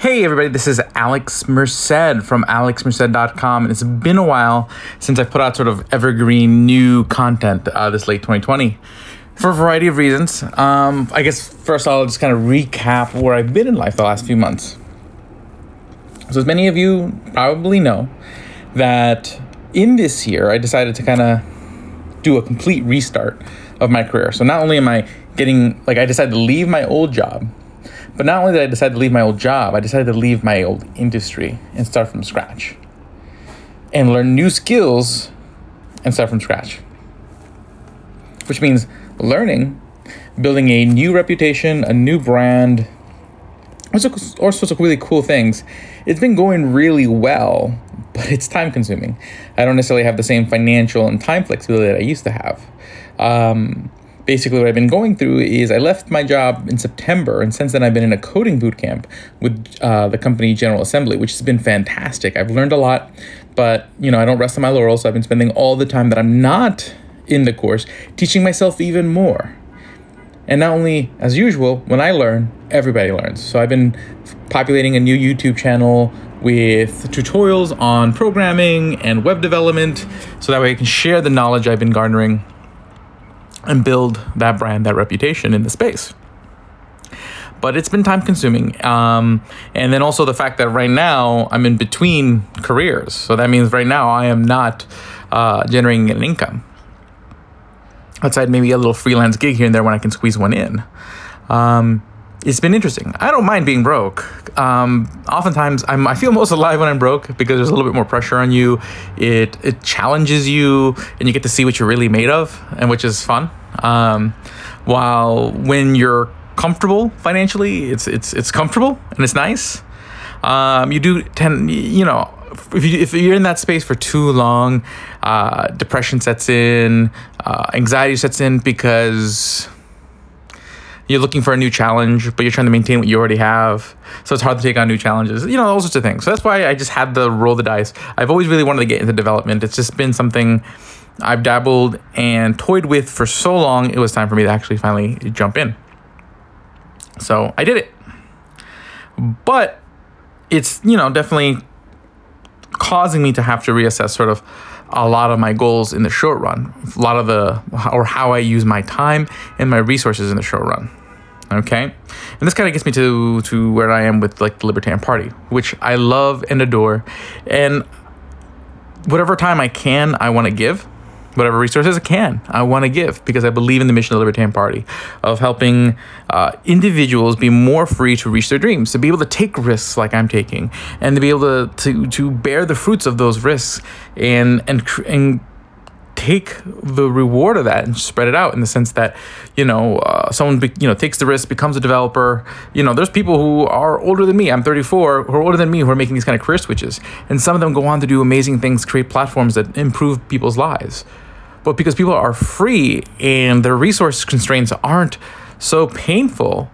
Hey everybody, this is Alex Merced from alexmerced.com, and it's been a while since I've put out sort of evergreen new content uh, this late 2020 for a variety of reasons. Um, I guess first I'll just kind of recap where I've been in life the last few months. So, as many of you probably know, that in this year I decided to kind of do a complete restart of my career. So, not only am I getting, like, I decided to leave my old job but not only did I decide to leave my old job, I decided to leave my old industry and start from scratch and learn new skills and start from scratch. Which means learning, building a new reputation, a new brand, all sorts of really cool things. It's been going really well, but it's time consuming. I don't necessarily have the same financial and time flexibility that I used to have. Um, basically what I've been going through is I left my job in September, and since then I've been in a coding boot camp with uh, the company General Assembly, which has been fantastic. I've learned a lot, but you know I don't rest on my laurels. So I've been spending all the time that I'm not in the course teaching myself even more. And not only as usual, when I learn, everybody learns. So I've been populating a new YouTube channel with tutorials on programming and web development so that way I can share the knowledge I've been garnering and build that brand, that reputation in the space. But it's been time consuming. Um, and then also the fact that right now I'm in between careers. So that means right now I am not uh, generating an income. Outside maybe a little freelance gig here and there when I can squeeze one in. Um, it's been interesting. I don't mind being broke. Um, oftentimes, I'm, I feel most alive when I'm broke because there's a little bit more pressure on you. It it challenges you, and you get to see what you're really made of, and which is fun. Um, while when you're comfortable financially, it's it's it's comfortable and it's nice. Um, you do tend, you know, if, you, if you're in that space for too long, uh, depression sets in, uh, anxiety sets in because you're looking for a new challenge, but you're trying to maintain what you already have. So it's hard to take on new challenges, you know, all sorts of things. So that's why I just had to roll the dice. I've always really wanted to get into development. It's just been something I've dabbled and toyed with for so long, it was time for me to actually finally jump in. So I did it. But it's, you know, definitely causing me to have to reassess sort of a lot of my goals in the short run, a lot of the, or how I use my time and my resources in the short run. Okay, and this kind of gets me to to where I am with like the Libertarian Party, which I love and adore, and whatever time I can, I want to give. Whatever resources I can, I want to give because I believe in the mission of the Libertarian Party of helping uh, individuals be more free to reach their dreams, to be able to take risks like I'm taking, and to be able to to, to bear the fruits of those risks and and and take the reward of that and spread it out in the sense that you know uh, someone be, you know takes the risk becomes a developer. You know there's people who are older than me i'm 34 who are older than me who are making these kind of career switches. And some of them go on to do amazing things create platforms that improve people's lives. But because people are free and their resource constraints aren't so painful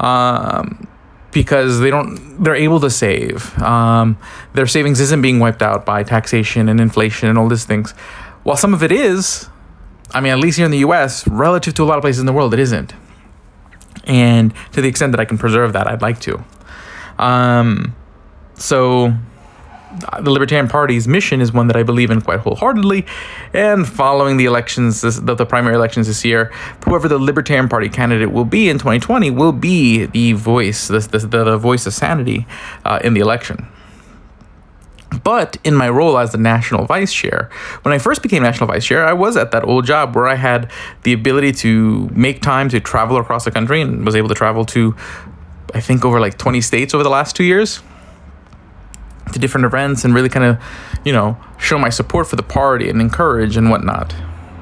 um, because they don't they're able to save. Um, their savings isn't being wiped out by taxation and inflation and all these things while some of it is, I mean, at least here in the US, relative to a lot of places in the world, it isn't. And to the extent that I can preserve that, I'd like to. Um, so, the Libertarian Party's mission is one that I believe in quite wholeheartedly. And following the elections, this, the, the, primary elections this year, whoever the Libertarian Party candidate will be in 2020 will be the voice, the, the, the voice of sanity uh, in the election. But in my role as the national vice chair, when I first became national vice chair, I was at that old job where I had the ability to make time to travel across the country and was able to travel to, I think, over like 20 states over the last two years to different events and really kind of, you know, show my support for the party and encourage and whatnot.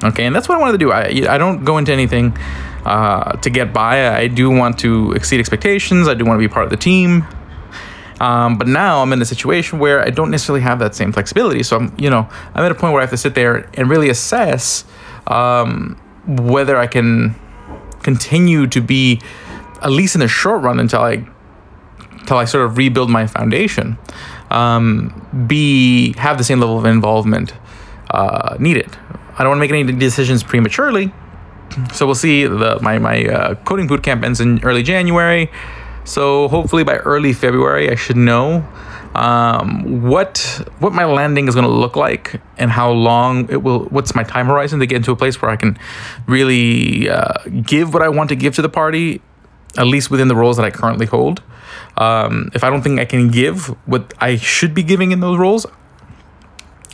Okay, and that's what I wanted to do. I, I don't go into anything uh, to get by. I do want to exceed expectations. I do want to be part of the team. Um, but now I'm in a situation where I don't necessarily have that same flexibility. So I'm, you know, I'm at a point where I have to sit there and really assess um, whether I can continue to be, at least in the short run, until I, until I sort of rebuild my foundation, um, be have the same level of involvement uh, needed. I don't want to make any decisions prematurely. So we'll see. The, my my uh, coding boot camp ends in early January So hopefully by early February, I should know um, what what my landing is going to look like and how long it will. What's my time horizon to get into a place where I can really uh, give what I want to give to the party, at least within the roles that I currently hold. Um, if I don't think I can give what I should be giving in those roles,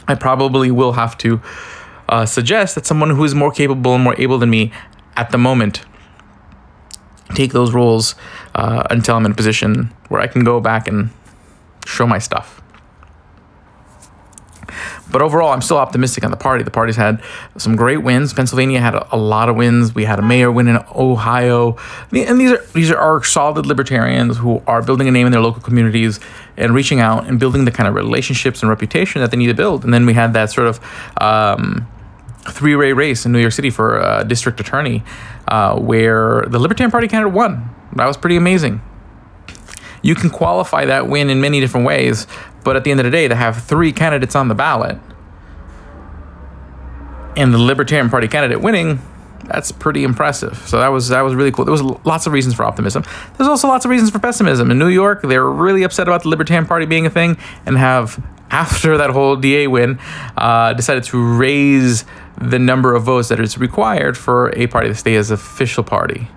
I probably will have to uh, suggest that someone who is more capable and more able than me at the moment take those roles uh, until I'm in a position where I can go back and show my stuff. But overall, I'm still optimistic on the party. The party's had some great wins. Pennsylvania had a, a, lot of wins. We had a mayor win in Ohio, and these are these are our solid libertarians who are building a name in their local communities and reaching out and building the kind of relationships and reputation that they need to build. And then we had that sort of. Um, three-way race in New York City for a district attorney, uh, where the Libertarian Party candidate won. That was pretty amazing. You can qualify that win in many different ways, but at the end of the day, to have three candidates on the ballot and the Libertarian Party candidate winning, that's pretty impressive. So that was that was really cool. There was lots of reasons for optimism. There's also lots of reasons for pessimism. In New York, they're really upset about the Libertarian Party being a thing and have after that whole DA win, uh, decided to raise the number of votes that is required for a party to stay as official party.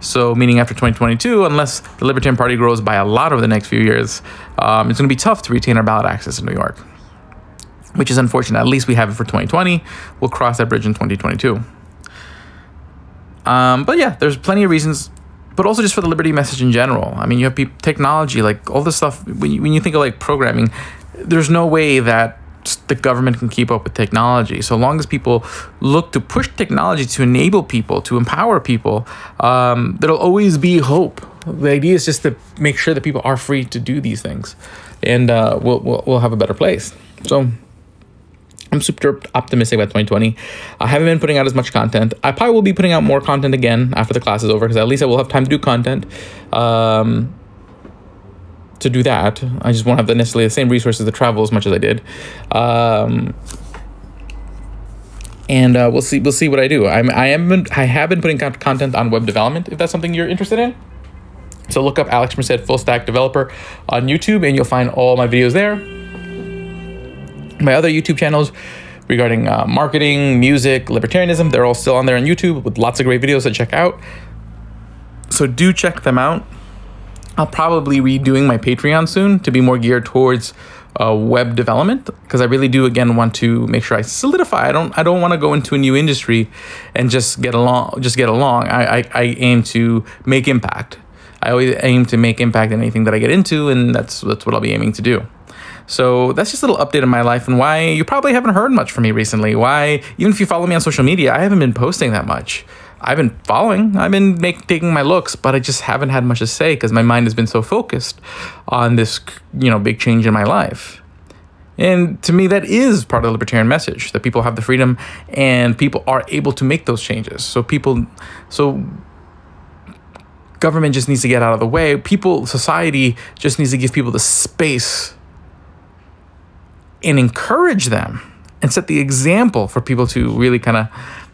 So, meaning after 2022, unless the Libertarian Party grows by a lot over the next few years, um, it's going to be tough to retain our ballot access in New York, which is unfortunate. At least we have it for 2020. We'll cross that bridge in 2022. Um, but yeah, there's plenty of reasons, but also just for the liberty message in general. I mean, you have pe- technology, like all this stuff. When you, when you think of like programming, there's no way that the government can keep up with technology. So long as people look to push technology to enable people, to empower people, um, there'll always be hope. The idea is just to make sure that people are free to do these things, and uh, we'll, we'll, we'll have a better place. So I'm super optimistic about 2020. I haven't been putting out as much content. I probably will be putting out more content again after the class is over because at least I will have time to do content. Um, to do that. I just won't have the necessarily the same resources to travel as much as I did. Um, and uh, we'll see. We'll see what I do. I'm. I am. I have been putting content on web development. If that's something you're interested in, so look up Alex Merced Full Stack Developer on YouTube, and you'll find all my videos there. My other YouTube channels regarding uh, marketing, music, libertarianism, they're all still on there on YouTube with lots of great videos to check out. So do check them out. I'll probably be doing my Patreon soon to be more geared towards uh, web development because I really do again want to make sure I solidify. I don't I don't want to go into a new industry and just get along just get along. I, I, I aim to make impact. I always aim to make impact in anything that I get into, and that's that's what I'll be aiming to do. So that's just a little update in my life and why you probably haven't heard much from me recently. Why even if you follow me on social media, I haven't been posting that much. I've been following. I've been make, taking my looks, but I just haven't had much to say because my mind has been so focused on this, you know, big change in my life. And to me, that is part of the libertarian message that people have the freedom and people are able to make those changes. So people, so government just needs to get out of the way. People, society just needs to give people the space and encourage them and set the example for people to really kind of,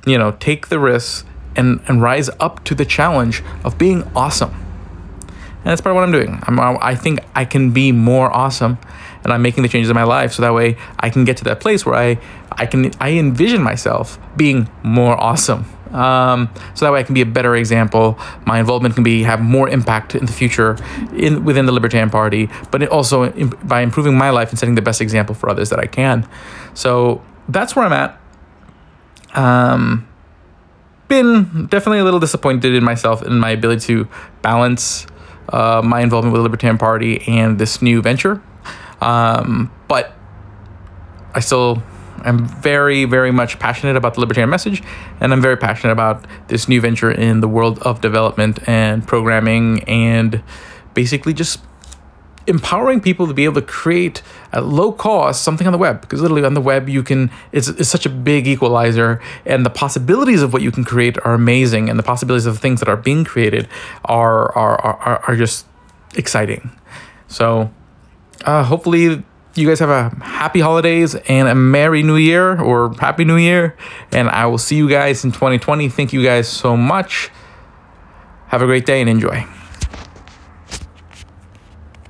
you know, take the risks and, and rise up to the challenge of being awesome. And that's part of what I'm doing. I'm, I think I can be more awesome, and I'm making the changes in my life so that way I can get to that place where I, I can I envision myself being more awesome. Um, so that way I can be a better example. My involvement can be have more impact in the future in within the Libertarian Party, but also in, by improving my life and setting the best example for others that I can. So that's where I'm at. Um, been definitely a little disappointed in myself in my ability to balance uh, my involvement with the Libertarian Party and this new venture. Um, but I still am very, very much passionate about the libertarian message, and I'm very passionate about this new venture in the world of development and programming and basically just empowering people to be able to create at low cost something on the web because literally on the web you can it's, it's such a big equalizer and the possibilities of what you can create are amazing and the possibilities of things that are being created are are are, are just exciting. So uh, hopefully you guys have a happy holidays and a merry new year or happy new year and i will see you guys in 2020 thank you guys so much. Have a great day and enjoy